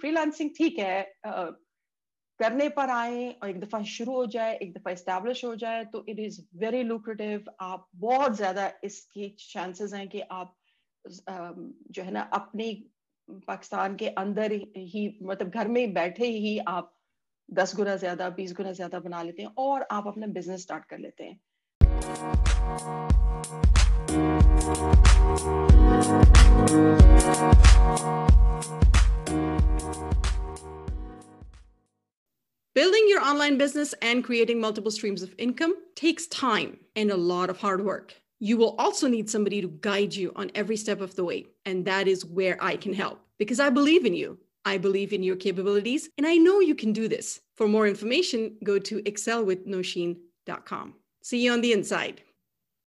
Freelancing ठीक है करने पर आए और एक दफ़ा शुरू हो जाए, एक दफ़ा इस्टेब्लिश हो जाए तो इट इज़ वेरी लुक्रेटिव आप बहुत ज़्यादा इसकी चांसेस हैं कि आप जो है ना, अपनी पाकिस्तान के अंदर ही मतलब घर में बैठे ही आप दस गुना ज़्यादा, बीस गुना ज़्यादा बना लेते हैं और आप अपना बिज़नेस स्टार्ट कर लेते हैं। Building your online business and creating multiple streams of income takes time and a lot of hard work. You will also need somebody to guide you on every step of the way. And that is where I can help because I believe in you. I believe in your capabilities and I know you can do this. For more information, go to excelwithnoshin.com. See you on the inside.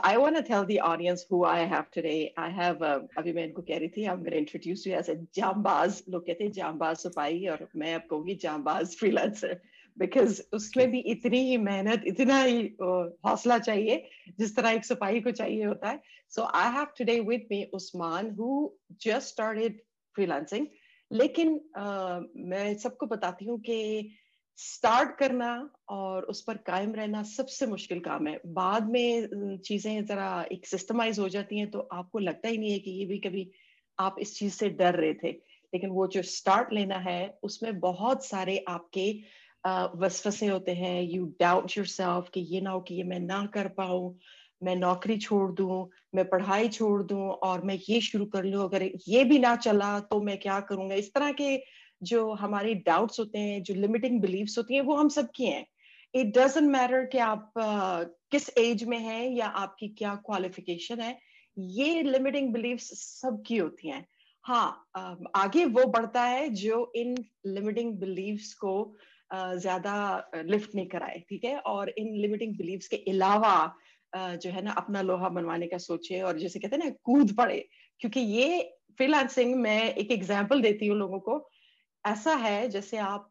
I want to tell the audience who I have today. I have uh, अभी मैं इनको I'm going to introduce you as a jambaz. Look at it, jambaz सफाई और मैं आपको भी jambaz freelancer. Because उसमें भी इतनी ही मेहनत इतना ही हौसला चाहिए जिस तरह एक सिपाही को चाहिए होता है so I have today with me Usman who just started freelancing लेकिन uh, मैं सबको बताती हूँ कि स्टार्ट करना और उस पर कायम रहना सबसे मुश्किल काम है। बाद में चीज़ें जरा एक सिस्टमाइज हो जाती हैं तो आपको लगता ही नहीं है कि ये भी कभी आप इस चीज़ से डर रहे थे। लेकिन वो जो स्टार्ट लेना है, उसमें बहुत सारे आपके वसफसे होते हैं। यू डाउट योर सेल्फ कि ये ना हो कि ये मैं ना कर पाऊँ, मैं नौकरी छोड़ दूँ, मैं पढ़ाई छोड़ दूँ और मैं ये शुरू कर लूँ। अगर ये भी ना चला तो मैं क्या करूँगा? इस तरह के जो हमारे डाउट्स होते हैं जो लिमिटिंग बिलीव्स होती हैं वो हम सबकी हैं। इट डजेंट मैटर कि आप uh, किस एज में हैं या आपकी क्या क्वालिफिकेशन है ये लिमिटिंग बिलीव्स सबकी होती हैं। हाँ uh, आगे वो बढ़ता है जो इन लिमिटिंग बिलीव्स को uh, ज़्यादा लिफ्ट नहीं कराए ठीक है? और इन लिमिटिंग बिलीव्स के अलावा uh, जो है ना अपना लोहा बनवाने का सोचे और जैसे कहते हैं ना कूद पड़े। क्योंकि ये फ्रीलांसिंग मैं एक एग्जांपल देती हूँ लोगों को ऐसा है जैसे आप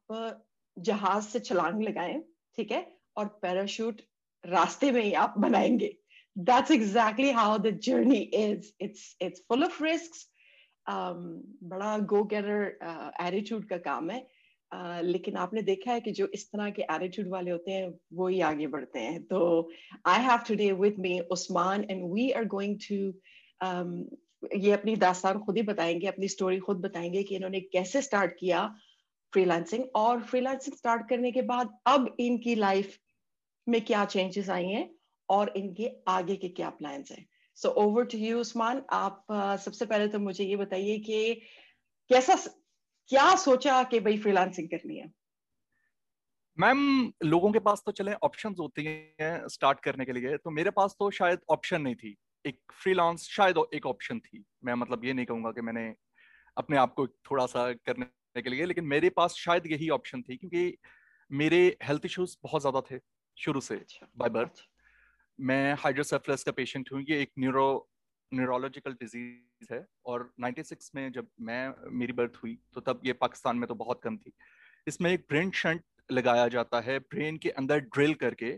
जहाज़ से छलांग लगाएँ ठीक है और पैराशूट रास्ते में ही आप बनाएँगे। That's exactly how the journey is. It's it's full of risks. Um, बड़ा go getter uh, attitude का काम है। Uh, लेकिन आपने देखा है कि जो इस तरह के एटीट्यूड वाले होते हैं वो ही आगे बढ़ते हैं। तो I have today with me Usman and we are going to ये अपनी दास्तान खुद ही बताएँगे, अपनी स्टोरी खुद बताएँगे कि इन्होंने कैसे स्टार्ट किया फ्रीलांसिंग और फ्रीलांसिंग स्टार्ट करने के बाद अब इनकी लाइफ में क्या चेंजेस आई हैं और इनके आगे के क्या प्लान्स हैं। So over to you Usman आप सबसे पहले तो मुझे ये बताइए कि कैसा क्या सोचा कि भाई फ्रीलांसिंग करनी है? मैम, लोगों के पास तो चले ऑप्शंस होती हैं स्टार्ट करने के लिए। तो मेरे पास तो शायद ऑप्शन नहीं थी। एक फ्रीलांस शायद एक ऑप्शन थी। मैं मतलब ये नहीं कहूँगा कि मैंने अपने आप को थोड़ा सा करने के लिए लेकिन मेरे पास शायद यही ऑप्शन थी क्योंकि मेरे हेल्थ इश्यूज़ बहुत ज़्यादा थे शुरू से। बाय अच्छा, बर्थ अच्छा। मैं हाइड्रोसेफलस का पेशेंट हूँ ये एक न्यूरो न्यूरोलॉजिकल डिज़ीज़ है और 96 में जब मैं मेरी बर्थ हुई तो तब ये पाकिस्तान में तो बहुत कम थी। इसमें एक ब्रेन शंट लगाया जाता है ब्रेन के अंदर ड्रिल करके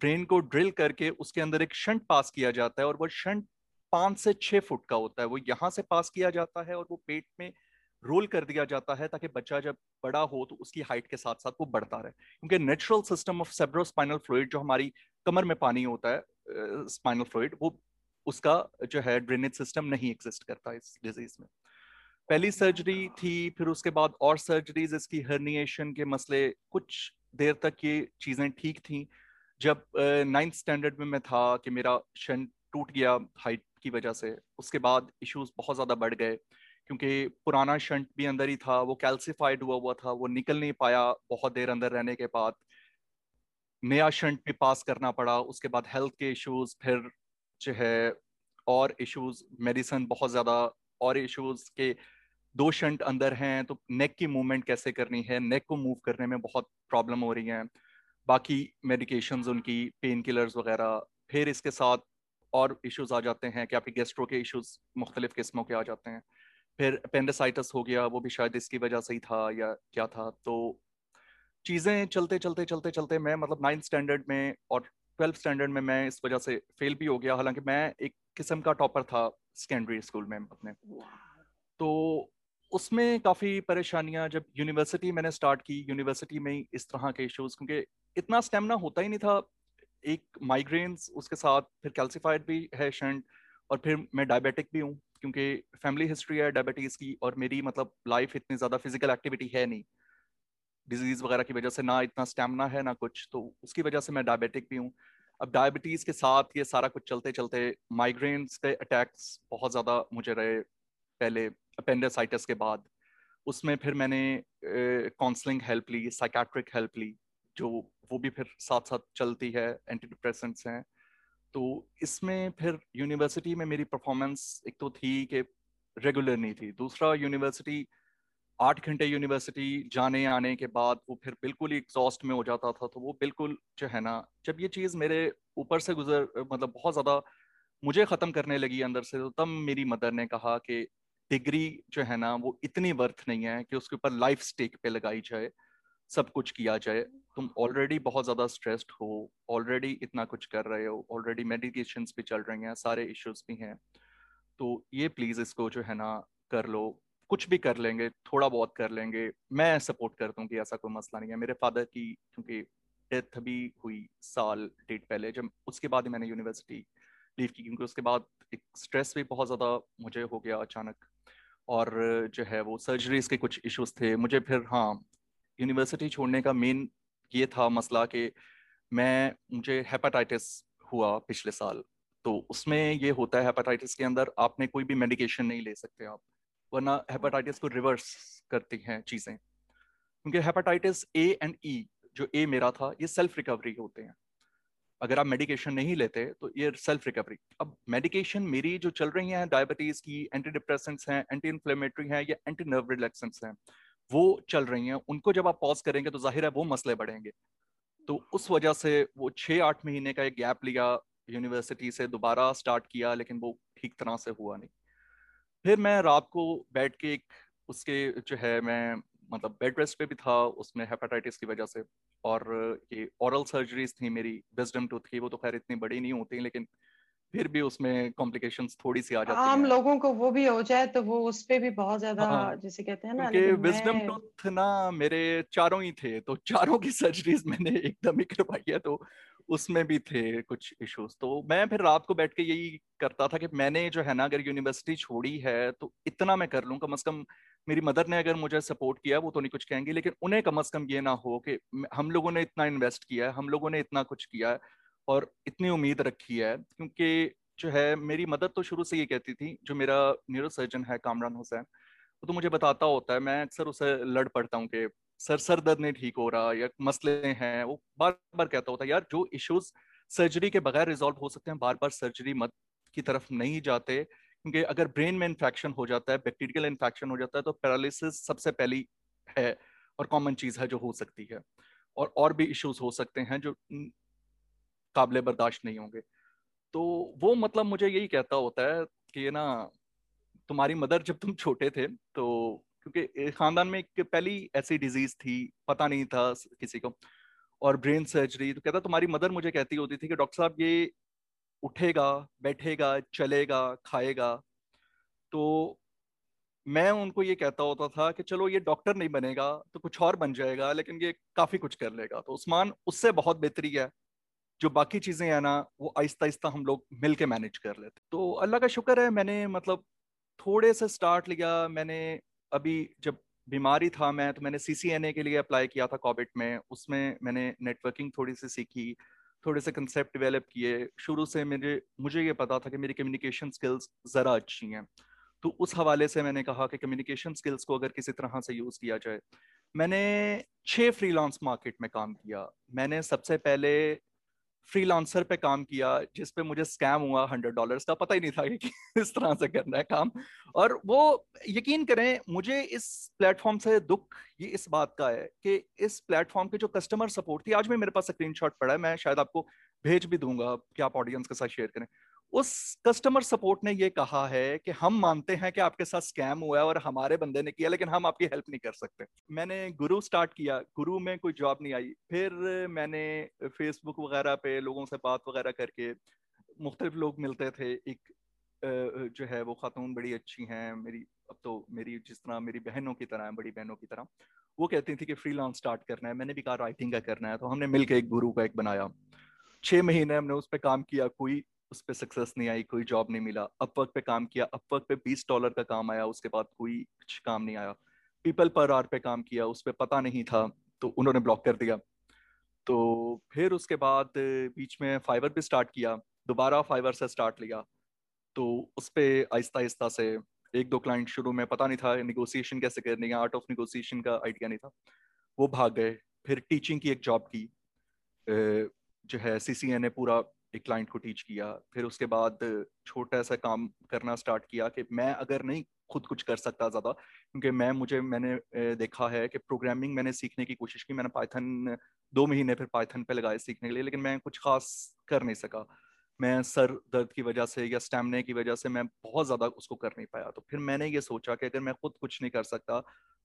ब्रेन को ड्रिल करके उसके अंदर एक शंट पास किया जाता है और वो शंट पाँच से छह फुट का होता है। वो यहाँ से पास किया जाता है और वो पेट में रोल कर दिया जाता है ताकि बच्चा जब बड़ा हो तो उसकी हाइट के साथ साथ वो बढ़ता रहे। क्योंकि natural system of cerebrospinal fluid जो हमारी कमर में पानी होता है स्पाइनल फ्लूइड, वो उसका जो है ड्रेनेज सिस्टम नहीं एग्जिस्ट करता इस डिज़ीज़ में। पहली सर्जरी थी, फिर उसके बाद और सर्जरीज, इसकी हर्निएशन के मसले कुछ देर तक ये चीज़ें ठीक थी। जब नाइन्थ स्टैंडर्ड में मैं था कि मेरा शन टूट गया हाइट की वजह से, उसके बाद इश्यूज़ बहुत ज़्यादा बढ़ गए, क्योंकि पुराना शंट भी अंदर ही था, वो कैल्सिफाइड हुआ हुआ था, वो निकल नहीं पाया बहुत देर अंदर रहने के बाद। नया शंट भी पास करना पड़ा, उसके बाद हेल्थ के इश्यूज़ फिर जो है और इश्यूज़ मेडिसिन बहुत ज़्यादा, और इश्यूज़ के दो शंट अंदर हैं तो नेक की मूवमेंट कैसे करनी है नेक को मूव करने में बहुत प्रॉब्लम हो रही है। बाकी मेडिकेशन उनकी पेन किलर्स वगैरह फिर इसके साथ और इश्यूज़ आ जाते हैं कि आपके गेस्ट्रो के इश्यूज़ मुख्तलिफ़ किस्मों के आ जाते हैं। फिर अपेंडिसाइटिस हो गया वो भी शायद इसकी वजह से ही था या क्या था। तो चीज़ें चलते चलते चलते चलते मैं मतलब नाइन्थ स्टैंडर्ड में और ट्वेल्थ स्टैंडर्ड में मैं इस वजह से फेल भी हो गया। हालाँकि मैं एक किस्म का टॉपर था सेकेंडरी स्कूल में अपने। तो उसमें काफ़ी परेशानियाँ जब यूनिवर्सिटी मैंने स्टार्ट की यूनिवर्सिटी में ही इस तरह के इश्यूज़ क्योंकि इतना स्टेमिना होता ही नहीं था। एक माइग्रेन्स उसके साथ फिर कैल्सिफाइड भी है शंट और फिर मैं डायबिटिक भी हूँ, क्योंकि फैमिली हिस्ट्री है डायबिटीज़ की, और मेरी मतलब लाइफ इतनी ज़्यादा फ़िज़िकल एक्टिविटी है नहीं। डिज़ीज़ वगैरह की वजह से ना इतना स्टेमिना है, ना कुछ तो उसकी वजह से मैं डायबिटिक भी हूँ। अब डायबिटीज़ के साथ ये सारा कुछ चलते चलते माइग्रेन्स के अटैक्स बहुत ज़्यादा मुझे रहे पहले अपेंडिसाइटिस के बाद। उसमें फिर मैंने काउंसलिंग हेल्प ली साइकेट्रिक हेल्प ली। जो वो भी फिर साथ साथ चलती है एंटी डिप्रेसेंट्स हैं। तो इसमें फिर यूनिवर्सिटी में मेरी परफॉर्मेंस एक तो थी कि रेगुलर नहीं थी। दूसरा यूनिवर्सिटी आठ घंटे यूनिवर्सिटी जाने आने के बाद वो फिर बिल्कुल ही एग्जॉस्ट में हो जाता था तो वो बिल्कुल जो है ना, जब ये चीज़ मेरे ऊपर से गुजर मतलब बहुत ज़्यादा मुझे ख़त्म करने लगी अंदर से तो तब मेरी मदर ने कहा कि डिग्री जो है ना, वो इतनी वर्थ नहीं है कि उसके ऊपर लाइफ स्टेक पे लगाई जाए। सब कुछ किया जाए। तुम ऑलरेडी बहुत ज़्यादा स्ट्रेस्ड हो ऑलरेडी इतना कुछ कर रहे हो ऑलरेडी मेडिकेशन भी चल रही हैं, सारे इश्यूज़ भी हैं। तो ये प्लीज़ इसको जो है ना, कर लो। कुछ भी कर लेंगे, थोड़ा बहुत कर लेंगे। मैं सपोर्ट करता हूँ कि ऐसा कोई मसला नहीं है। मेरे फादर की, क्योंकि डेथ भी हुई साल डेट पहले, जब उसके बाद ही मैंने यूनिवर्सिटी लीव की, क्योंकि उसके बाद एक स्ट्रेस भी बहुत ज़्यादा मुझे हो गया अचानक। और जो है वो सर्जरीज के कुछ इश्यूज़ थे। मुझे फिर हाँ यूनिवर्सिटी छोड़ने का मेन ये था मसला कि मैं, मुझे हेपाटाइटिस हुआ पिछले साल। तो उसमें ये होता है हेपाटाइटिस के अंदर आपने कोई भी मेडिकेशन नहीं ले सकते आप, वरना हेपाटाइटिस को रिवर्स करती हैं चीज़ें। क्योंकि हेपाटाइटिस ए एंड ई जो ए मेरा था, ये सेल्फ रिकवरी होते हैं। अगर आप मेडिकेशन नहीं लेते तो ये सेल्फ रिकवरी अब मेडिकेशन मेरी जो चल रही हैं डायबिटीज़ की एंटी डिप्रेसेंट्स हैं एंटी इन्फ्लेमेटरी हैं, या एंटी नर्व रिलैक्सेंट्स हैं वो चल रही हैं, उनको जब आप पॉज करेंगे तो ज़ाहिर है वो मसले बढ़ेंगे। तो उस वजह से वो छः आठ महीने का एक गैप लिया यूनिवर्सिटी से दोबारा स्टार्ट किया, लेकिन वो ठीक तरह से हुआ नहीं। फिर मैं रात को बैठ के एक, उसके जो है, मैं मतलब बेड रेस्ट पे भी था, उसमें हेपेटाइटिस की वजह से, और ये ओरल सर्जरीज थी मेरी विजडम टूथ की, वो तो खैर इतनी बड़ी नहीं होती, लेकिन फिर भी उसमें कॉम्प्लिकेशंस थोड़ी सी आ जाती आम है। लोगों को वो भी हो जाए तो वो उस पे भी बहुत ज़्यादा हाँ, जैसे कहते हैं ना कि विजडम टूथ ना मेरे चारों ही थे तो चारों की सर्जरीज मैंने एकदम ही करवाई है तो उसमें भी थे कुछ इश्यूज़ तो मैं फिर रात को बैठ के यही करता था कि मैंने जो है ना अगर यूनिवर्सिटी छोड़ी है तो इतना मैं कर लूँ कम अज कम मेरी मदर ने अगर मुझे सपोर्ट किया वो तो नहीं कुछ कहेंगे लेकिन उन्हें कम अज कम ये ना हो कि हम लोगों ने इतना इन्वेस्ट किया है हम लोगों ने इतना कुछ किया है और इतनी उम्मीद रखी है, क्योंकि जो है, मेरी मदद तो शुरू से ये कहती थी, जो मेरा न्यूरो सर्जन है, कामरान हुसैन, वो तो मुझे बताता होता है, मैं अक्सर उसे लड़ पड़ता हूँ कि सर सर दर्द नहीं ठीक हो रहा, या मसले हैं, वो बार बार कहता होता है, यार, जो इश्यूज़ सर्जरी के बगैर रिजॉल्व हो सकते हैं बार बार सर्जरी मत की तरफ़ नहीं जाते, क्योंकि अगर ब्रेन में इन्फेक्शन हो जाता है बैक्टीरियल इन्फेक्शन हो जाता है तो पैरालिसिस सबसे पहली है और कॉमन चीज़ है जो हो सकती है, और और भी इश्यूज़ हो सकते हैं, जो काबिल बर्दाश्त नहीं होंगे। तो वो मतलब मुझे यही कहता होता है कि ये ना, तुम्हारी मदर जब तुम छोटे थे तो क्योंकि खानदान में एक पहली ऐसी डिज़ीज़ थी, पता नहीं था किसी को, और ब्रेन सर्जरी तो कहता तुम्हारी मदर मुझे कहती होती थी कि डॉक्टर साहब ये उठेगा, बैठेगा, चलेगा, खाएगा। तो मैं उनको ये कहता होता था कि चलो ये डॉक्टर नहीं बनेगा तो कुछ और बन जाएगा, लेकिन ये काफ़ी कुछ कर लेगा। तो उस्मान उससे बहुत बेहतरी है। जो बाकी चीज़ें हैं ना, वो आहिस्ता आहिस्ता हम लोग मिल के मैनेज कर लेते तो अल्लाह का शुक्र है, मैंने मतलब थोड़े से स्टार्ट लिया। मैंने अभी जब बीमारी था मैं तो मैंने सीसीएनए के लिए अप्लाई किया था कोविड में। उसमें मैंने नेटवर्किंग थोड़ी सी सीखी, थोड़े से कंसेप्ट डेवलप किए। शुरू से मेरे, मुझे ये पता था कि मेरी कम्युनिकेशन स्किल्स ज़रा अच्छी हैं। तो उस हवाले से मैंने कहा कि कम्युनिकेशन स्किल्स को अगर किसी तरह से यूज़ किया जाए। मैंने छः फ्रीलांस मार्केट में काम किया। मैंने सबसे पहले फ्रीलांसर पे काम किया, जिस पे मुझे स्कैम हुआ हंड्रेड डॉलर्स का, पता ही नहीं था कि किस तरह से करना है काम। और वो यकीन करें, मुझे इस प्लेटफॉर्म से दुख ये इस बात का है कि इस प्लेटफॉर्म के जो कस्टमर सपोर्ट थी, आज भी मेरे पास स्क्रीनशॉट पड़ा है, मैं शायद आपको भेज भी दूँगा कि आप ऑडियंस के साथ शेयर करें। उस कस्टमर सपोर्ट ने ये कहा है कि हम मानते हैं कि आपके साथ स्कैम हुआ है और हमारे बंदे ने किया, लेकिन हम आपकी हेल्प नहीं कर सकते। मैंने गुरु स्टार्ट किया गुरु में कोई जॉब नहीं आई। फिर मैंने फेसबुक वगैरह पे लोगों से बात वगैरह करके मुख्तलिफ़ लोग मिलते थे। एक जो है वो खातून बड़ी अच्छी हैं, मेरी, अब तो मेरी जिस तरह मेरी बहनों की तरह है, बड़ी बहनों की तरह। वो कहती थी कि फ्री स्टार्ट करना है। मैंने भी कहा राइटिंग का करना है। तो हमने मिलकर एक गुरु का एक बनाया। छह महीने हमने उस पर काम किया। कोई उस पर सक्सेस नहीं आई, कोई जॉब नहीं मिला। अपवर्क पे काम किया अपवर्क पे बीस डॉलर का काम आया, उसके बाद कोई कुछ काम नहीं आया। पीपल पर आर पे काम किया उस पर पता नहीं था तो उन्होंने ब्लॉक कर दिया। तो फिर उसके बाद बीच में फाइवर पे स्टार्ट किया, दोबारा फाइवर से स्टार्ट लिया। तो उस पर आहिस्ता आहिस्ता से एक दो क्लाइंट शुरू में, पता नहीं था निगोसिएशन कैसे करनी है आर्ट ऑफ़ निगोसिएशन का आइडिया नहीं था। वो भाग गए, फिर टीचिंग की एक जॉब की जो है सी सी एन ने पूरा एक क्लाइंट को टीच किया, फिर उसके बाद छोटा सा काम करना स्टार्ट किया कि मैं अगर नहीं खुद कुछ कर सकता ज़्यादा, क्योंकि मैं, मुझे, मैंने देखा है कि प्रोग्रामिंग मैंने सीखने की कोशिश की, मैंने पाइथन दो महीने फिर पाइथन पे लगाए सीखने के लिए, लेकिन मैं कुछ खास कर नहीं सका। मैं सर दर्द की वजह से या स्टैमिना की वजह से मैं बहुत ज़्यादा उसको कर नहीं पाया। तो फिर मैंने ये सोचा कि अगर मैं खुद कुछ नहीं कर सकता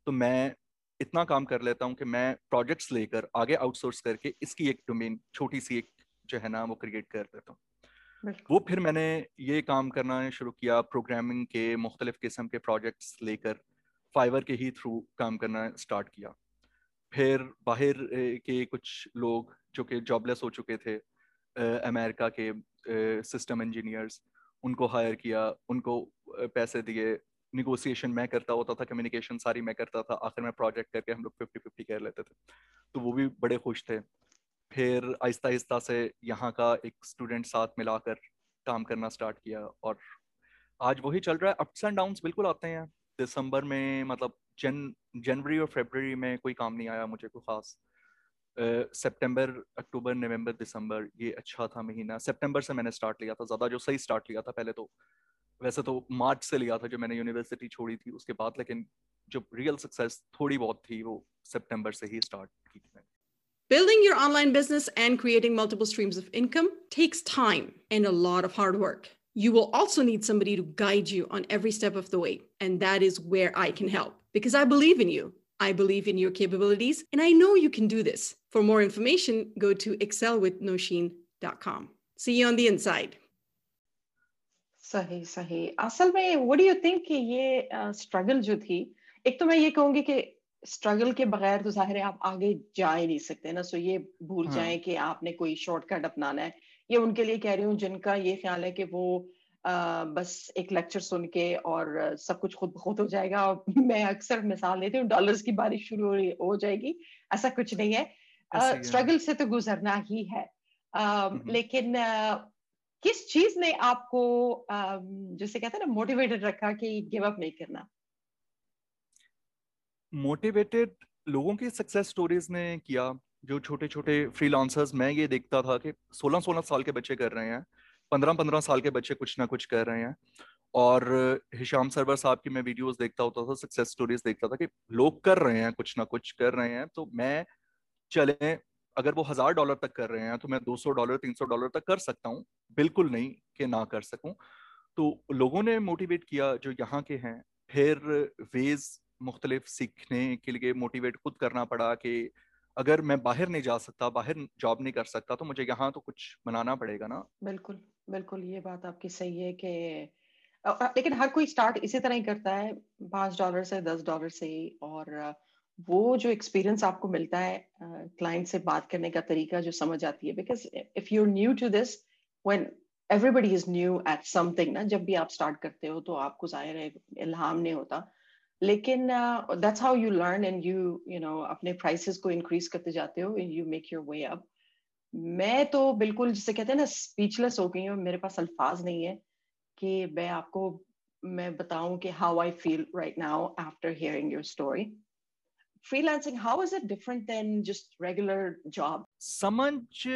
तो मैं इतना काम कर लेता हूँ कि मैं प्रोजेक्ट्स लेकर आगे आउटसोर्स करके इसकी एक डोमेन छोटी सी एक जो है ना वो क्रिएट कर देता हूँ। वो फिर मैंने ये काम करना शुरू किया प्रोग्रामिंग के मुख्तलिफ़ किस्म के प्रोजेक्ट्स लेकर फाइवर के ही थ्रू काम करना स्टार्ट किया। फिर बाहर के कुछ लोग जो कि जॉबलेस हो चुके थे अमेरिका के सिस्टम इंजीनियर्स उनको हायर किया उनको पैसे दिए। निगोसिएशन मैं करता होता था कम्युनिकेशन सारी मैं करता था। आखिर में प्रोजेक्ट करके हम लोग फिफ्टी फिफ्टी कर लेते थे। तो वो भी बड़े खुश थे। फिर आहिस्ता आहिस्ता से यहाँ का एक स्टूडेंट साथ मिलाकर काम करना स्टार्ट किया और आज वही चल रहा है। अप्स एंड डाउन्स बिल्कुल आते हैं। दिसंबर में मतलब जन जनवरी और फेबररी में कोई काम नहीं आया मुझे कोई खास। सितंबर अक्टूबर नवंबर दिसंबर ये अच्छा था महीना। सितंबर से मैंने स्टार्ट लिया था, ज़्यादा जो सही स्टार्ट लिया था पहले तो। वैसे तो मार्च से लिया था जो मैंने यूनिवर्सिटी छोड़ी थी, उसके बाद लेकिन जो रियल सक्सेस थोड़ी बहुत थी वो सितंबर से ही स्टार्ट की थी मैंने। Building your online business and creating multiple streams of income takes time and a lot of hard work. You will also need somebody to guide you on every step of the way. And that is where I can help because I believe in you. I believe in your capabilities and I know you can do this. For more information, go to excelwithnoshin.com. See you on the inside. सही सही असल में what do you think कि ये struggle जो थी एक तो मैं ये कहूंगी कि स्ट्रगल के बगैर तो ज़ाहिर है आप आगे जा ही नहीं सकते ना सो ये भूल हाँ. जाएँ कि आपने कोई शॉर्टकट अपनाना है। ये उनके लिए कह रही हूँ जिनका ये ख्याल है कि वो आ, बस एक लेक्चर सुन के और सब कुछ खुद खुद हो जाएगा। और मैं अक्सर मिसाल देती हूँ डॉलर्स की बारिश शुरू हो जाएगी। ऐसा कुछ नहीं है। स्ट्रगल से तो गुजरना ही है। आ, लेकिन आ, किस चीज़ ने आपको जैसे कहते हैं ना मोटिवेटेड रखा कि गिव अप नहीं करना? मोटिवेटेड लोगों की सक्सेस स्टोरीज ने किया, जो छोटे छोटे फ्रीलांसर्स मैं ये देखता था कि 16-16 साल के बच्चे कर रहे हैं 15-15 साल के बच्चे कुछ ना कुछ कर रहे हैं। और हिशाम सरवर साहब की मैं वीडियोस देखता होता था सक्सेस स्टोरीज देखता था कि लोग कर रहे हैं, कुछ ना कुछ कर रहे हैं तो मैं चले, अगर वो हज़ार डॉलर तक कर रहे हैं तो मैं 200 डॉलर 300 डॉलर तक कर सकता हूँ। बिल्कुल नहीं कि ना कर सकूँ। तो लोगों ने मोटिवेट किया जो यहाँ के हैं, फिर वेज मुख्तलिफ़ सीखने के लिए मोटिवेट खुद करना पड़ा कि अगर मैं बाहर नहीं जा सकता, बाहर जॉब नहीं कर सकता तो मुझे यहाँ तो कुछ बनाना पड़ेगा ना? बिल्कुल बिल्कुल, ये बात आपकी सही है कि लेकिन हर कोई स्टार्ट इसी तरह ही करता है, पाँच डॉलर से दस डॉलर से और वो जो एक्सपीरियंस आपको मिलता है क्लाइंट से बात करने का तरीका जो समझ आती है because if you new to this when everybody is new at something ना, जब भी आप स्टार्ट करते हो तो आपको ज़ाहिर है, इल्हाम नहीं होता। लेकिन that's how you learn and you you know अपने प्राइसेस को इंक्रीज करते जाते हो you make your way up मैं तो बिल्कुल जिसे कहते हैं ना स्पीचलेस हो गई हूँ। मेरे पास अल्फाज नहीं है कि मैं आपको, मैं बताऊँ कि how I feel right now after hearing your story freelancing, how is it different than just regular job? समझ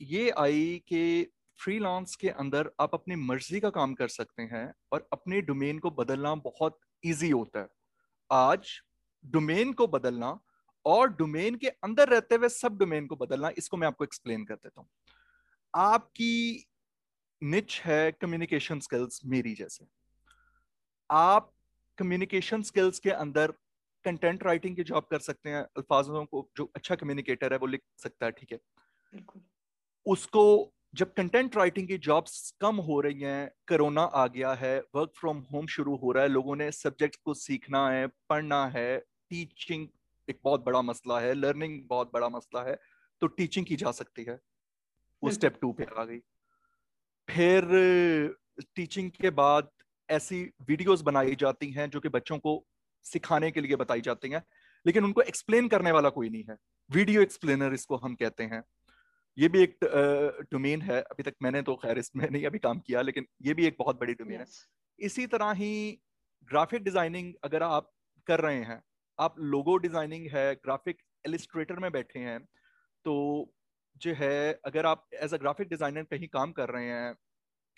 ये आई कि फ्रीलांस के अंदर आप अपनी मर्ज़ी का काम कर सकते हैं और अपने डोमेन को बदलना बहुत इजी होता है। आज डोमेन को बदलना और डोमेन के अंदर रहते हुए सब डोमेन को बदलना इसको मैं आपको एक्सप्लेन कर देता हूँ। आपकी निच है कम्युनिकेशन स्किल्स मेरी जैसे। आप कम्युनिकेशन स्किल्स के अंदर कंटेंट राइटिंग की जॉब कर सकते हैं अल्फाजों को जो अच्छा कम्युनिकेटर है वो लिख सकता है ठीक है? उसको जब कंटेंट राइटिंग की जॉब्स कम हो रही हैं कोरोना आ गया है वर्क फ्रॉम होम शुरू हो रहा है लोगों ने सब्जेक्ट को सीखना है पढ़ना है टीचिंग एक बहुत बड़ा मसला है लर्निंग बहुत बड़ा मसला है तो टीचिंग की जा सकती है। वो स्टेप टू पे आ गई। फिर टीचिंग के बाद ऐसी वीडियोस बनाई जाती हैं जो कि बच्चों को सिखाने के लिए बताई जाती हैं लेकिन उनको एक्सप्लेन करने वाला कोई नहीं है। वीडियो एक्सप्लेनर इसको हम कहते हैं। ये भी एक डोमेन है। अभी तक मैंने तो खैर इसमें नहीं अभी काम किया लेकिन ये भी एक बहुत बड़ी डोमेन yes. है इसी तरह ही ग्राफिक डिज़ाइनिंग अगर आप कर रहे हैं आप लोगो डिज़ाइनिंग है ग्राफिक एलिस्ट्रेटर में बैठे हैं तो जो है अगर आप एज अ ग्राफिक डिज़ाइनर कहीं काम कर रहे हैं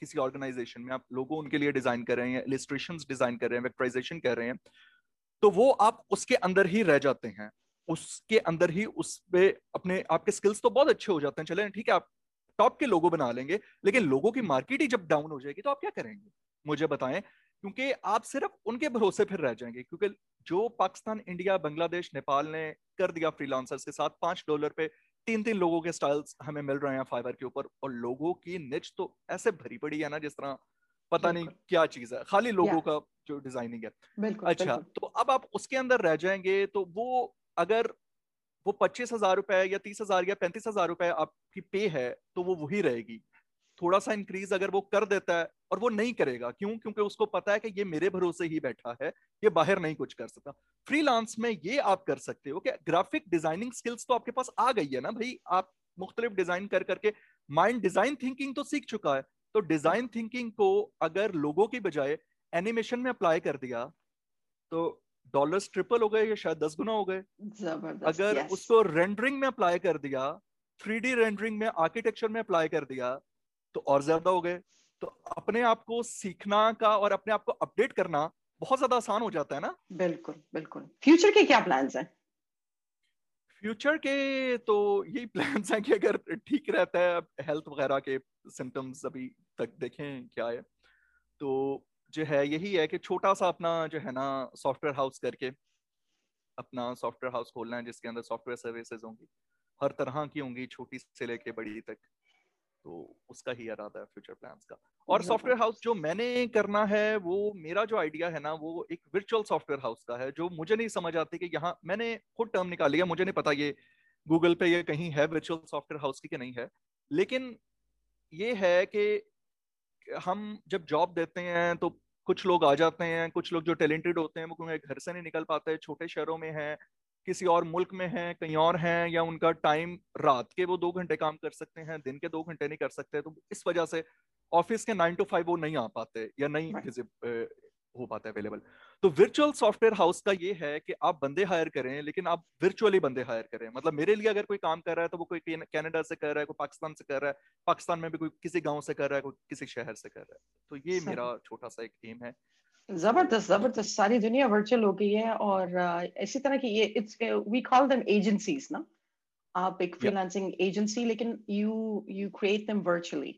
किसी ऑर्गेनाइजेशन में आप लोगो उनके लिए डिज़ाइन कर रहे हैं इलिस्ट्रेशन डिज़ाइन कर रहे हैं वेक्टराइजेशन कर रहे हैं तो वो आप उसके अंदर ही रह जाते हैं। उसके अंदर ही उस पे अपने आपके स्किल्स तो बहुत अच्छे हो जाते हैं। चले ठीक है आप टॉप के लोगो बना लेंगे लेकिन लोगों की मार्केट ही जब डाउन हो जाएगी तो आप क्या करेंगे? मुझे बताएँ क्योंकि आप सिर्फ़ उनके भरोसे फिर रह जाएँगे क्योंकि जो पाकिस्तान इंडिया बांग्लादेश नेपाल ने कर दिया फ्रीलांसर्स के साथ पाँच डॉलर पे तीन तीन लोगों के स्टाइल्स हमें मिल रहे हैं फाइबर के ऊपर और लोगों की निच तो ऐसे भरी पड़ी है ना जिस तरह पता नहीं क्या चीज़ है खाली लोगों का जो डिज़ाइनिंग है। अच्छा तो अब आप उसके अंदर रह जाएँगे तो वो अगर वो पच्चीस हज़ार रुपए या तीस हज़ार या पैंतीस हज़ार रुपए आपकी पे है तो वो वही रहेगी। थोड़ा सा इंक्रीज अगर वो कर देता है, और वो नहीं करेगा, क्यों? क्योंकि उसको पता है कि ये मेरे भरोसे ही बैठा है, ये बाहर नहीं कुछ कर सकता। फ्रीलांस में ये आप कर सकते हो कि ग्राफिक डिज़ाइनिंग स्किल्स तो आपके पास आ गई है ना भाई, आप मुख्तलिफ़ डिज़ाइन कर करके माइंड डिज़ाइन थिंकिंग तो सीख चुका है तो डिज़ाइन थिंकिंग को अगर लोगों की बजाय एनिमेशन में अप्लाई कर दिया तो डॉलर्स ट्रिपल हो गए या शायद दस गुना हो गए। अगर yes. उसको रेंडरिंग में अप्लाई कर दिया थ्री रेंडरिंग में आर्किटेक्चर में अप्लाई कर दिया तो और ज़्यादा हो गए। तो अपने आप को सीखना का और अपने आप को अपडेट करना बहुत ज़्यादा आसान हो जाता है ना। बिल्कुल बिल्कुल। फ्यूचर के क्या प्लान हैं? फ्यूचर के तो यही प्लान्स हैं कि अगर ठीक रहता है हेल्थ वगैरह के सिम्टम्स अभी तक देखें क्या है। तो जो है यही है कि छोटा सा अपना जो है ना सॉफ्टवेयर हाउस करके अपना सॉफ्टवेयर हाउस खोलना है जिसके अंदर सॉफ्टवेयर सर्विसेज़ होंगी। हर तरह की होंगी छोटी से लेके बड़ी तक। तो उसका ही इरादा है फ्यूचर प्लान्स का। और सॉफ्टवेयर हाउस जो मैंने करना है वो मेरा जो आइडिया है ना वो एक वर्चुअल सॉफ्टवेयर हाउस का है जो मुझे नहीं समझ आती कि यहाँ मैंने खुद टर्म निकाल लिया मुझे नहीं पता ये गूगल पे ये कहीं है वर्चुअल सॉफ्टवेयर हाउस की कि नहीं है। लेकिन ये है कि हम जब जॉब देते हैं तो कुछ लोग आ जाते हैं कुछ लोग जो टैलेंटेड होते हैं वो क्योंकि घर से नहीं निकल पाते छोटे शहरों में हैं किसी और मुल्क में हैं कहीं और हैं या उनका टाइम रात के वो दो घंटे काम कर सकते हैं दिन के दो घंटे नहीं कर सकते तो इस वजह से ऑफ़िस के नाइन टू फाइव वो नहीं आ पाते या नहीं हो पाता अवेलेबल तो वर्चुअल सॉफ्टवेयर हाउस का ये है कि आप बंदे हायर करें लेकिन आप वर्चुअली बंदे हायर करें। मतलब मेरे लिए अगर कोई काम कर रहा है तो वो कोई कनाडा से कर रहा है कोई पाकिस्तान से कर रहा है पाकिस्तान में भी कोई किसी गाँव से कर रहा है कोई किसी शहर से कर रहा है। तो ये मेरा छोटा सा एक एम है। ज़बरदस्त ज़बरदस्त। सारी दुनिया वर्चुअल हो गई है और इसी तरह की ये it's we call them agencies ना? आप एक फ्रीलांसिंग एजेंसी लेकिन you you create them virtually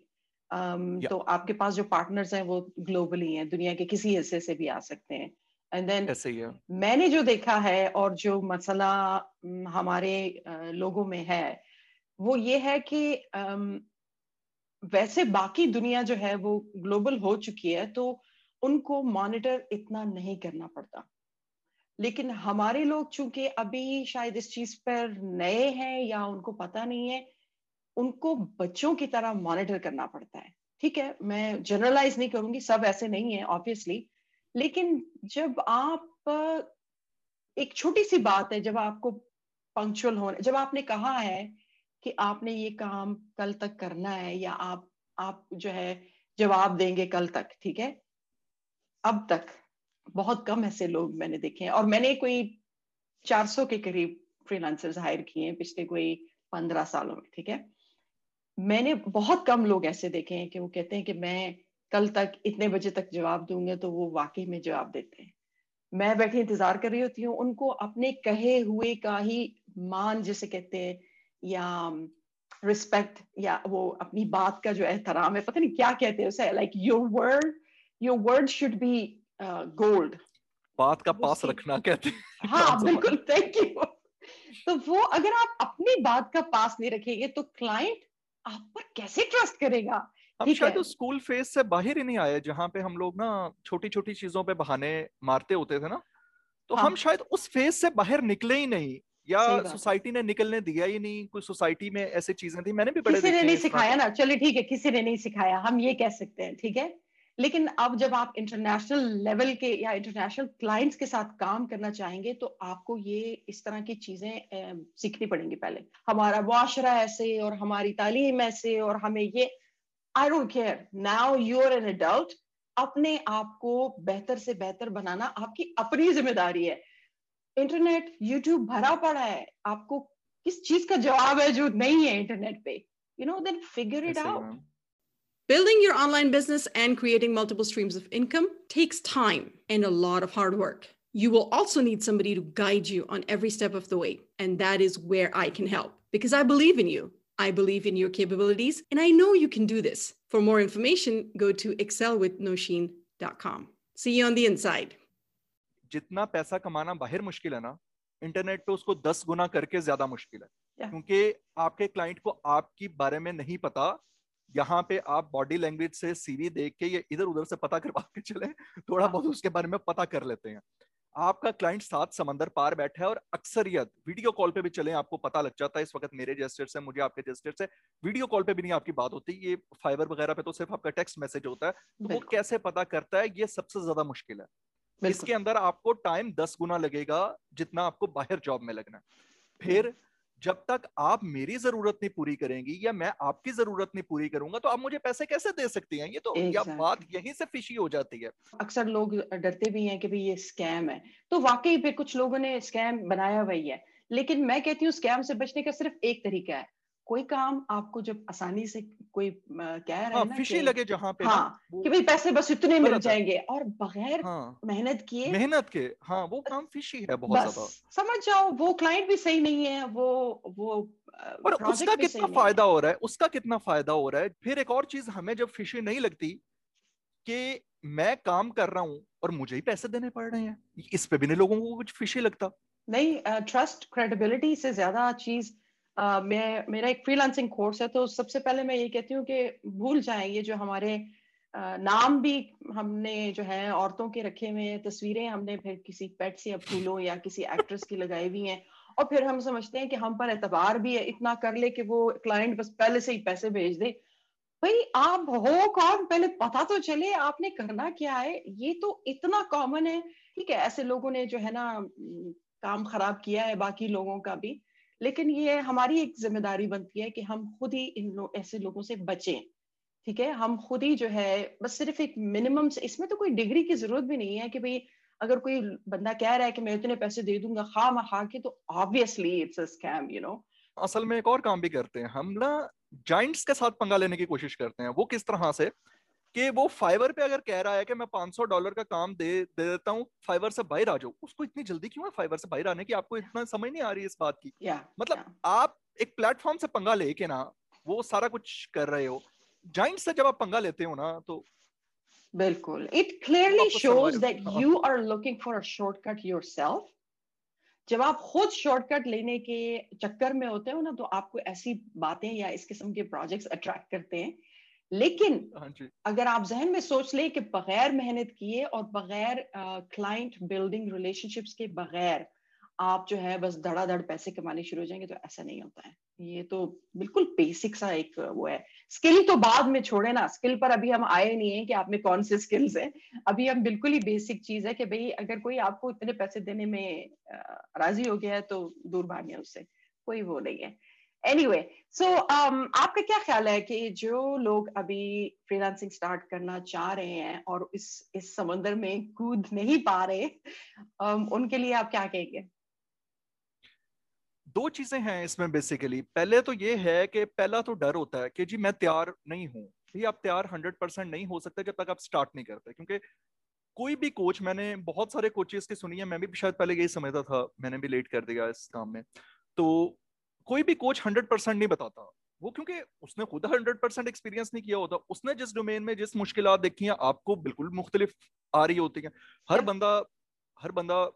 तो आपके पास जो पार्टनर्स हैं वो ग्लोबली हैं दुनिया के किसी हिस्से से भी आ सकते हैं। एंड देन मैंने जो देखा है और जो मसला हमारे लोगों में है वो ये है कि वैसे बाकी दुनिया जो है वो ग्लोबल हो चुकी है तो उनको मॉनिटर इतना नहीं करना पड़ता। लेकिन हमारे लोग चूँकि अभी शायद इस चीज़ पर नए हैं या उनको पता नहीं है उनको बच्चों की तरह मॉनिटर करना पड़ता है। ठीक है मैं जनरलाइज नहीं करूँगी सब ऐसे नहीं है ऑब्वियसली लेकिन जब आप एक छोटी सी बात है, जब आपको पंक्चुअल होना, जब आपने कहा है कि आपने ये काम कल तक करना है या आप आप जो है जवाब देंगे कल तक, ठीक है? अब तक, बहुत कम ऐसे लोग मैंने देखे हैं। और मैंने कोई 400 के करीब फ्रीलांसर्स हायर किए हैं पिछले कोई पंद्रह सालों में, ठीक है? मैंने बहुत कम लोग ऐसे देखे हैं कि वो कहते हैं कि मैं कल तक इतने बजे तक जवाब दूँगे तो वो वाकई में जवाब देते हैं। मैं बैठी इंतज़ार कर रही होती हूँ उनको अपने कहे हुए का ही मान जिसे कहते हैं या रिस्पेक्ट या वो अपनी बात का जो एहतराम है पता नहीं क्या कहते हैं उसे like your word your word should be gold बात का पास रखना कहते हैं। हाँ बिल्कुल थैंक यू तो वो अगर आप अपनी बात का पास नहीं रखेंगे तो क्लाइंट आप पर कैसे ट्रस्ट करेगा? हम शायद उस स्कूल फ़ेज़ से बाहर ही नहीं आए जहाँ पे हम लोग ना छोटी छोटी चीज़ों पे बहाने मारते होते थे ना। तो हाँ. हम शायद उस फ़ेज़ से बाहर निकले ही नहीं या सोसाइटी ने निकलने दिया ही नहीं कोई सोसाइटी में ऐसी चीज़ें थी मैंने भी बड़े किसी ने नहीं सिखाया ना। चलिए ठीक है किसी ने नहीं सिखाया हम ये कह सकते हैं ठीक है? लेकिन अब जब आप इंटरनेशनल लेवल के या इंटरनेशनल क्लाइंट्स के साथ काम करना चाहेंगे तो आपको ये इस तरह की चीज़ें सीखनी पड़ेंगी पहले। हमारा मुआशरा ऐसे और हमारी तालीम ऐसे और हमें ये I don't care now you are an adult अपने आप को बेहतर से बेहतर बनाना आपकी अपनी जिम्मेदारी है इंटरनेट यूट्यूब भरा पड़ा है आपको किस चीज का जवाब है जो नहीं है इंटरनेट पे you know then figure it out Building your online business and creating multiple streams of income takes time and a lot of hard work. You will also need somebody to guide you on every step of the way. And that is where I can help because I believe in you. I believe in your capabilities and I know you can do this. For more information, go to excelwithnoshin.com. See you on the inside. जितना पैसा कमाना बाहर मुश्किल है ना internet पे उसको दस गुना करके ज़्यादा मुश्किल है yeah. क्योंकि आपके क्लाइंट को आपकी बारे में नहीं पता यहाँ पे आप बॉडी लैंग्वेज से सीवी देख के या इधर उधर से पता करवा के चले थोड़ा बहुत उसके बारे में पता कर लेते हैं आपका क्लाइंट सात समंदर पार बैठा है और अक्सरियत वीडियो कॉल पे भी चले आपको पता लग जाता है इस वक्त मेरे जेस्टर से मुझे आपके जेस्टर से वीडियो कॉल पे भी नहीं आपकी बात होती ये फाइबर वगैरह पे तो सिर्फ़ आपका टेक्स्ट मैसेज होता है तो वो कैसे पता करता है ये सबसे ज़्यादा मुश्किल है। इसके अंदर आपको टाइम दस गुना लगेगा जितना आपको बाहर जॉब में लगना है। फिर जब तक आप मेरी ज़रूरत नहीं पूरी करेंगी या मैं आपकी ज़रूरत नहीं पूरी करूँगा तो आप मुझे पैसे कैसे दे सकती हैं? ये तो. या बात यहीं से फिशी हो जाती है। अक्सर लोग डरते भी हैं कि भाई ये स्कैम है। तो वाकई पे कुछ लोगों ने स्कैम बनाया हुआ है लेकिन मैं कहती हूँ स्कैम से बचने का सिर्फ़ एक तरीका है। कोई काम आपको जब आसानी से कोई कह रहा हाँ, है ना फिशी लगे जहाँ पे हाँ कि भाई पैसे बस इतने मिल जाएँगे और बगैर हाँ, मेहनत किए मेहनत के हाँ वो काम फिशी है बहुत ज़्यादा। समझ जाओ वो क्लाइंट भी सही नहीं है वो वो और उसका कितना फ़ायदा हो रहा है उसका कितना फ़ायदा हो रहा है फिर एक और चीज़ हमें जब फिशी नहीं लगती कि मैं काम कर रहा हूँ और मुझे ही पैसे देने पड़ रहे हैं इस पे भी नहीं लोगों को कुछ फिशी लगता। नहीं ट्रस्ट क्रेडिबिलिटी से ज़्यादा चीज़ मैं, मेरा एक फ्रीलांसिंग कोर्स है तो सबसे पहले मैं ये कहती हूँ कि भूल जाएँ ये जो हमारे नाम भी हमने जो है औरतों के रखे हुए हैं, तस्वीरें हमने फिर किसी पेट से या फूलों या किसी एक्ट्रेस की लगाई हुई हैं, और फिर हम समझते हैं कि हम पर एतबार भी है, इतना कर ले कि वो क्लाइंट बस पहले से ही पैसे भेज दे। भाई, आप हो कौन? पहले पता तो चले आपने करना क्या है, ये तो इतना कॉमन है। ठीक है, ऐसे लोगों ने जो है ना काम खराब किया है बाकी लोगों का भी। लेकिन ये हमारी एक ज़िम्मेदारी बनती है कि हम खुद ही इन लो, ऐसे लोगों से बचें ठीक है? हम खुद ही जो है बस सिर्फ़ एक मिनिमम से इसमें तो कोई डिग्री की ज़रूरत भी नहीं है कि भाई अगर कोई बंदा कह रहा है कि मैं इतने पैसे दे दूँगा खा खा के तो obviously it's a scam you know असल में एक और काम भी करते हैं हम ना जाइंट्स के साथ पंगा लेने की कोशिश करते हैं वो किस तरह से? कि वो फाइवर पे अगर कह रहा है कि मैं 500 डॉलर का काम दे दे देता हूँ फाइवर से बाहर आ जाओ। उसको इतनी जल्दी क्यों है फाइवर से बाहर आने की? आपको इतना समझ नहीं आ रही इस बात की। Yeah, मतलब yeah. आप एक प्लेटफॉर्म से पंगा लेके ना वो सारा कुछ कर रहे हो। जाइंट से जब आप पंगा लेते हो ना तो बिल्कुल। It clearly shows that you are looking for a shortcut yourself जब आप खुद शॉर्टकट लेने के चक्कर में होते हो ना तो आपको ऐसी बातें या इस किस्म के प्रोजेक्ट्स अट्रैक्ट करते हैं। लेकिन हाँ अगर आप जहन में सोच ले कि बगैर मेहनत किए और बगैर क्लाइंट बिल्डिंग रिलेशनशिप्स के बगैर आप जो है बस धड़ाधड़ पैसे कमाने शुरू हो जाएँगे तो ऐसा नहीं होता है। ये तो बिल्कुल बेसिक सा एक वो है। स्किल तो बाद में छोड़े ना। स्किल पर अभी हम आए नहीं है कि आप में कौन से स्किल्स है। अभी हम बिल्कुल ही बेसिक चीज़ है कि भाई अगर कोई आपको इतने पैसे देने में राज़ी हो गया है तो दूर भागे उससे। कोई वो नहीं है। एनीवे सो um, आपका क्या ख्याल है कि जो लोग अभी फ्रीलांसिंग स्टार्ट करना चाह रहे हैं और इस इस समंदर में कूद नहीं पा रहे um, उनके लिए आप क्या कहेंगे? दो चीज़ें हैं इसमें बेसिकली पहले तो ये है कि पहला तो डर होता है कि जी मैं तैयार नहीं हूँ। भाई आप तैयार हंड्रेड परसेंट नहीं हो सकते जब तक आप स्टार्ट नहीं करते क्योंकि कोई भी कोच मैंने बहुत सारे कोचेस की सुनी है मैं भी शायद पहले यही समझता था मैंने भी लेट कर दिया इस काम में। तो कोई भी कोच हंड्रेड परसेंट नहीं बताता। वो क्योंकि उसने खुद हंड्रेड परसेंट एक्सपीरियंस नहीं किया होता। उसने जिस डोमेन में जिस मुश्किल देखी हैं आपको बिल्कुल मुख्तलिफ़ आ रही होती हैं। हर बंदा हर बंदा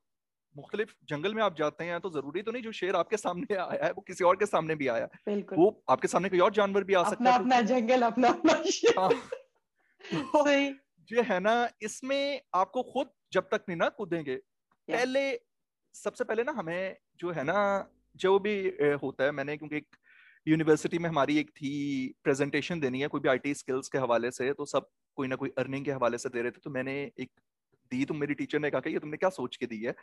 मुख्तलिफ़ जंगल में आप जाते हैं तो ज़रूरी तो नहीं जो शेर आपके सामने आया है वो किसी और के सामने भी आया वो आपके सामने कोई और जानवर भी आ सकता है अपना जंगल अपना अपना शेर। हाँ। है ना इसमें आपको खुद जब तक नहीं ना कूदेंगे पहले सबसे पहले ना हमें जो है ना जो भी होता है मैंने क्योंकि एक यूनिवर्सिटी में हमारी एक थी प्रेजेंटेशन देनी है कोई भी आईटी स्किल्स के हवाले से तो सब कोई ना कोई अर्निंग के हवाले से दे रहे थे तो मैंने एक दी तो मेरी टीचर ने कहा कि ये तुमने क्या सोच के दी है?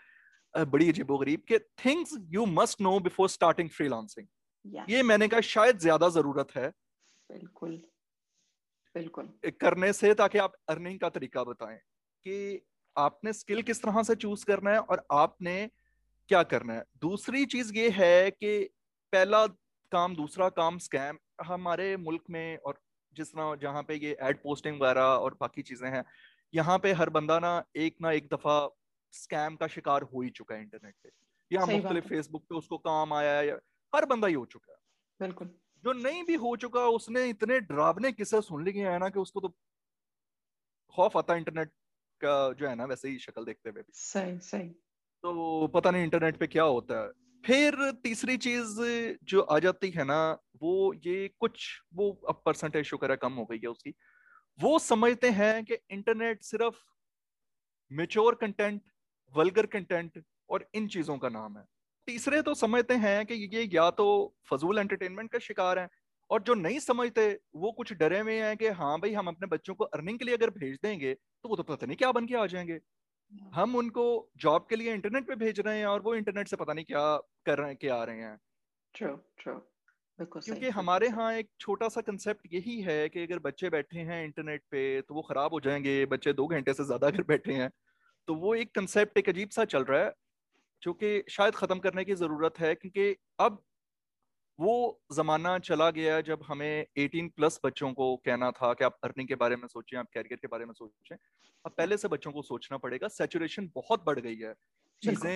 बड़ी अजीबो गरीब के things you must know before starting freelancing ये मैंने कहा शायद ज़्यादा ज़रूरत है. बिल्कुल बिल्कुल। करने से ताकि आप अर्निंग का तरीका बताएँ कि आपने स्किल किस तरह से चूज़ करना है और आपने क्या करना है? दूसरी चीज़ ये है कि पहला काम दूसरा काम स्कैम हमारे मुल्क में और जिस तरह जहाँ पे ये एड पोस्टिंग वगैरह और बाकी चीज़ें हैं यहाँ पे हर बंदा ना एक ना एक दफ़ा स्कैम का शिकार हो ही चुका है इंटरनेट पे। या मुख्तलिफ़ फेसबुक पे उसको काम आया है या हर बंदा ही हो चुका है। बिल्कुल। जो नहीं भी हो चुका उसने इतने डरावने किस्से सुन लिए हैं ना कि उसको तो खौफ आता इंटरनेट का जो है ना वैसे ही शक्ल देखते हुए भी। सही सही। तो पता नहीं इंटरनेट पे क्या होता है। फिर तीसरी चीज़ जो आ जाती है ना, वो ये कुछ, वो अब परसेंटेज शुक्र है कम हो गई है उसकी। वो समझते हैं कि इंटरनेट सिर्फ़ मेच्योर कंटेंट वल्गर कंटेंट और इन चीज़ों का नाम है। तीसरे तो समझते हैं कि ये या तो फजूल एंटरटेनमेंट का शिकार है और जो नहीं समझते, वो कुछ डरे हुए हैं कि हाँ भाई, हम अपने बच्चों को अर्निंग के लिए अगर भेज देंगे तो वो तो पता नहीं क्या बन के आ जाएँगे। हम उनको जॉब के लिए इंटरनेट पे भेज रहे हैं और वो इंटरनेट से पता नहीं क्या कर रहे हैं क्या आ रहे हैं। क्योंकि हमारे यहाँ एक छोटा सा कंसेप्ट यही है कि अगर बच्चे बैठे हैं इंटरनेट पे तो वो खराब हो जाएँगे बच्चे दो घंटे से ज़्यादा अगर बैठे हैं। तो वो एक कंसेप्ट एक अजीब सा चल रहा है जो कि शायद खत्म करने की ज़रूरत है क्योंकि अब वो जमाना चला गया जब हमें 18 प्लस बच्चों को कहना था कि आप अर्निंग के बारे में सोचें आप कैरियर के बारे में सोचें। अब पहले से बच्चों को सोचना पड़ेगा सेचुरेशन बहुत बढ़ गई है। चीज़ें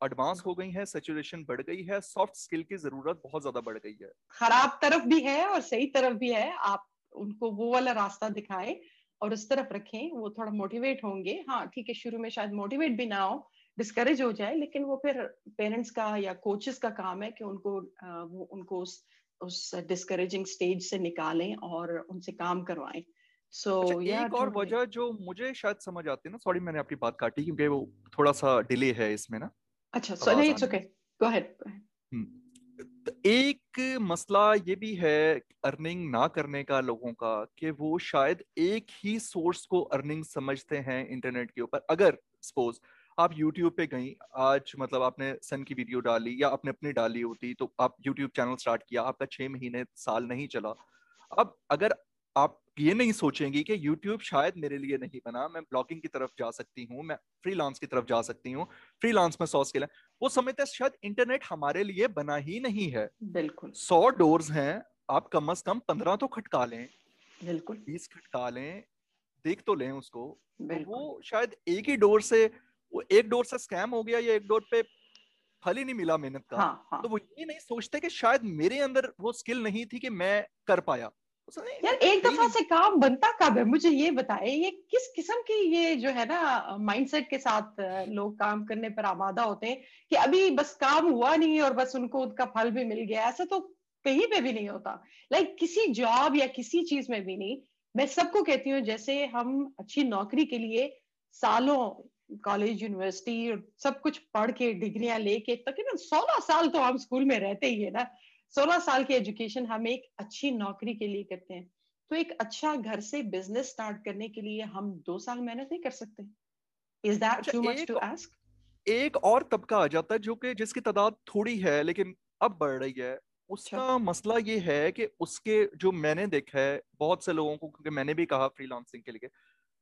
एडवांस हो गई हैं सेचुरेशन बढ़ गई है सॉफ्ट स्किल की ज़रूरत बहुत ज़्यादा बढ़ गई है। खराब तरफ़ भी है और सही तरफ़ भी है। आप उनको वो वाला रास्ता दिखाएँ और उस तरफ़ रखें वो थोड़ा मोटिवेट होंगे। हाँ ठीक है शुरू में शायद मोटिवेट भी ना हो डिस्करेज हो जाए लेकिन वो फिर पेरेंट्स का या कोचेस का काम है कि उनको वो उनको उस उस डिस्करेजिंग स्टेज से निकालें और उनसे काम करवाएँ। सो so, अच्छा एक और वजह जो मुझे शायद समझ आती है ना सॉरी मैंने आपकी बात काटी क्योंकि वो थोड़ा सा डिले है इसमें ना। अच्छा सो नहीं इट्स ओके गो अहेड एक मसला ये भी है अर्निंग ना करने का लोगों का कि वो शायद एक ही सोर्स को अर्निंग समझते हैं इंटरनेट के ऊपर। अगर सपोज़ आप YouTube पे गई आज मतलब आपने सन की वीडियो डाली या आपने अपनी डाली होती तो आप YouTube चैनल स्टार्ट किया आपका छह महीने साल नहीं चला। अब अगर आप ये नहीं सोचेंगी कि YouTube शायद मेरे लिए नहीं बना मैं ब्लॉगिंग की तरफ़ जा सकती हूँ मैं फ्रीलांस की तरफ़ जा सकती हूँ फ्रीलांस में सौ स्किल है वो समझते हैं शायद इंटरनेट हमारे लिए बना ही नहीं है। बिल्कुल। सौ डोर्स हैं आप कम अज कम पंद्रह तो खटका लें। बिल्कुल। बीस खटका लें देख तो लें उसको। तो वो शायद एक ही डोर से वो एक डोर से स्कैम हो गया या एक डोर पे फल ही नहीं मिला मेहनत का हाँ हाँ। तो वो ये नहीं सोचते कि शायद मेरे अंदर वो स्किल नहीं थी कि मैं कर पाया। यार एक दफ़ा से काम बनता कब है? मुझे ये बताए ये किस किस्म की ये जो है ना माइंडसेट के साथ लोग काम करने पर आमादा होते हैं कि अभी बस काम हुआ नहीं और बस उनको उनका फल भी मिल गया ऐसा तो कहीं पे भी नहीं होता। लाइक किसी जॉब या किसी चीज़ में भी नहीं। मैं सबको कहती हूँ जैसे हम अच्छी नौकरी के लिए सालों कॉलेज यूनिवर्सिटी सब कुछ पढ़ के डिग्रियाँ लेके तकरीबन सोलह साल तो हम स्कूल में रहते ही है ना। सोलह साल की एजुकेशन हम एक अच्छी नौकरी के लिए करते हैं। तो एक अच्छा घर से बिज़नेस स्टार्ट करने के लिए हम दो साल मेहनत नहीं कर सकते। इज़ दैट अच्छा, टू मच टू आस्क एक और तबका आ जाता है जो कि जिसकी तादाद थोड़ी है लेकिन अब बढ़ रही है। उसका मसला ये है कि उसके जो मैंने देखा है बहुत से लोगों को क्योंकि मैंने भी कहा फ्रीलांसिंग के लिए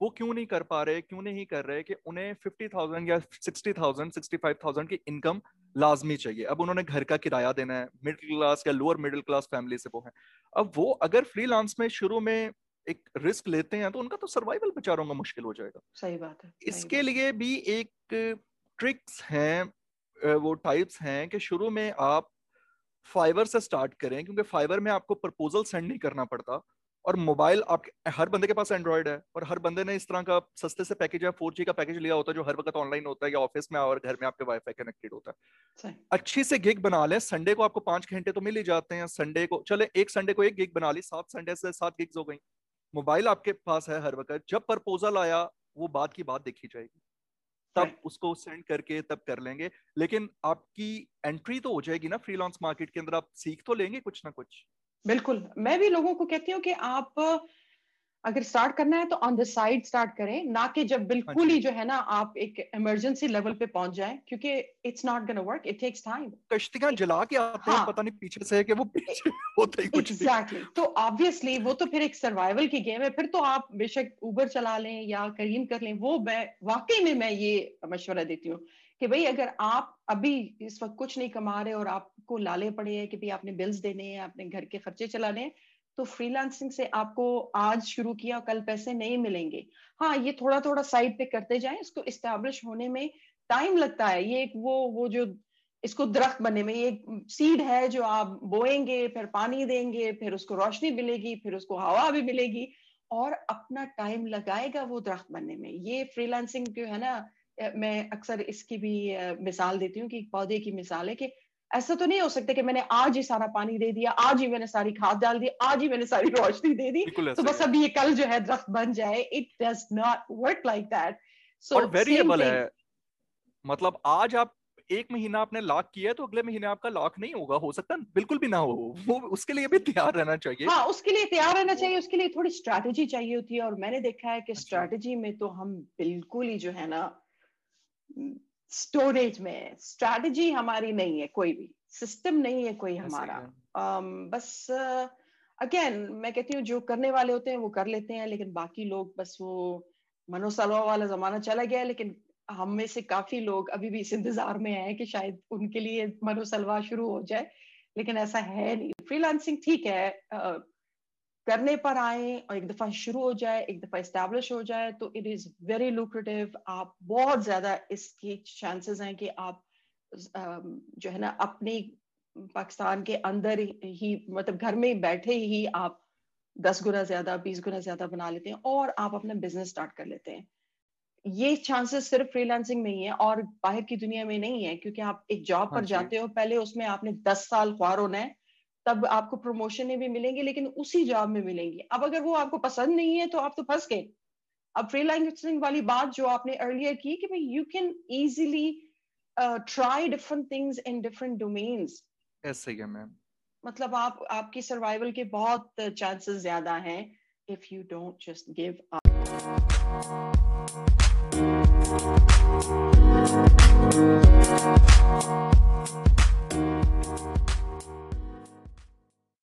वो क्यों नहीं कर पा रहे क्यों नहीं कर रहे कि उन्हें फिफ्टी थाउज़ेंड या sixty thousand sixty five thousand की इनकम लाजमी चाहिए। अब उन्होंने घर का किराया देना है मिडिल क्लास या लोअर मिडिल क्लास फैमिली से वो है। अब वो अगर फ्रीलांस में शुरू में एक रिस्क लेते हैं तो उनका तो सर्वाइवल बेचारों का मुश्किल हो जाएगा। सही बात है सही इसके बात लिए भी एक ट्रिक्स हैं वो टाइप्स हैं कि शुरू में आप फाइवर से स्टार्ट करें क्योंकि फाइवर में आपको प्रपोजल सेंड नहीं करना पड़ता। और मोबाइल आप हर बंदे के पास एंड्रॉइड है और हर बंदे ने इस तरह का सस्ते से पैकेज है फोर जी का पैकेज लिया होता है जो हर वक्त ऑनलाइन होता है या ऑफ़िस में और घर में आपके वाईफाई कनेक्टेड होता है। अच्छी से गिग बना ले संडे को आपको पाँच घंटे तो मिल ही जाते हैं संडे को चले एक संडे को एक गिग बना ली सात संडे से सात गिग्स हो गई। मोबाइल आपके पास है हर वक्त जब प्रपोजल आया वो बात की बात देखी जाएगी। तब उसको सेंड करके तब कर लेंगे लेकिन आपकी एंट्री तो हो जाएगी ना फ्रीलांस मार्केट के अंदर आप सीख तो लेंगे कुछ ना कुछ। बिल्कुल। मैं भी लोगों को कहती हूँ कि आप अगर स्टार्ट करना है तो ऑन द साइड स्टार्ट करें ना कि जब बिल्कुल ही जो। है ना आप एक इमरजेंसी लेवल पे पहुँच जाएँ क्योंकि it's not gonna work it takes time कश्तियाँ जला के आते हाँ, हैं। पता नहीं पीछे से है कि वो पीछे होता ही कुछ exactly. तो ऑब्वियसली वो तो फिर एक सर्वाइवल की गेम है फिर तो आप बेशक उबर चला लें या करीम कर लें वो मैं वाकई में मैं ये मशवरा देती हूँ। कि भाई अगर आप अभी इस वक्त कुछ नहीं कमा रहे और आपको लाले पड़े हैं कि भाई आपने बिल्स देने हैं अपने घर के खर्चे चलाने तो फ्रीलांसिंग से आपको आज शुरू किया कल पैसे नहीं मिलेंगे। हाँ ये थोड़ा थोड़ा साइड पे करते जाएँ, इसको इस्टेब्लिश होने में टाइम लगता है। ये एक वो वो जो इसको दरख्त बनने में, ये सीड है जो आप बोएँगे, फिर पानी देंगे, फिर उसको रोशनी मिलेगी, फिर उसको हवा भी मिलेगी और अपना टाइम लगाएगा वो दरख्त बनने में। ये फ्रीलांसिंग जो है ना मैं अक्सर इसकी भी मिसाल देती हूँ कि पौधे की मिसाल है कि ऐसा तो नहीं हो सकता कि मैंने आज ही सारा पानी दे दिया आज ही मैंने सारी खाद डाल दी आज ही मैंने सारी रोशनी दे दी। तो बस अभी ये कल जो है दरख्त बन जाए। It does not work like that so variable है। मतलब आज आप एक महीना आपने लॉक किया है तो अगले महीने आपका लॉक नहीं होगा। हो सकता बिल्कुल भी ना हो। वो उसके लिए भी तैयार रहना चाहिए। हाँ उसके लिए तैयार रहना चाहिए। उसके लिए थोड़ी स्ट्रैटेजी चाहिए होती है। और मैंने देखा है कि स्ट्रैटेजी अच्छा। में तो हम बिल्कुल ही जो है ना स्टोरेज में स्ट्रैटेजी हमारी नहीं है कोई भी। सिस्टम नहीं है कोई हमारा। um, बस अगेन uh, मैं कहती हूँ जो करने वाले होते हैं वो कर लेते हैं लेकिन बाकी लोग बस वो मनोसलवा वाला जमाना चला गया लेकिन हम में से काफ़ी लोग अभी भी इस इंतज़ार में हैं कि शायद उनके लिए मनोसलवा शुरू हो जाए लेकिन ऐसा है नहीं। फ्रीलांसिंग ठीक है uh, करने पर आए और एक दफ़ा शुरू हो जाए एक दफ़ा इस्टेब्लिश हो जाए तो इट इज़ वेरी लुक्रेटिव आप बहुत ज़्यादा इसकी चांसेस हैं कि आप जो है ना अपनी पाकिस्तान के अंदर ही मतलब घर में बैठे ही आप दस गुना ज़्यादा बीस गुना ज़्यादा बना लेते हैं और आप अपना बिज़नेस स्टार्ट कर लेते हैं। ये चांसेस सिर्फ़ फ्रीलांसिंग में ही है और बाहर की दुनिया में नहीं है क्योंकि आप एक जॉब पर हाँ जाते हो पहले उसमें आपने दस साल ख्वार होना है तब आपको प्रमोशन भी मिलेंगी लेकिन उसी जॉब में मिलेंगी। अब अगर वो आपको पसंद नहीं है तो आप तो फंस गए। अब फ्रीलांसिंग वाली बात जो आपने अर्लियर की कि भाई you can easily try different things in different domains ऐसे ही है मैम मतलब आप आपकी सर्वाइवल के बहुत चांसेस ज़्यादा हैं if you don't just give up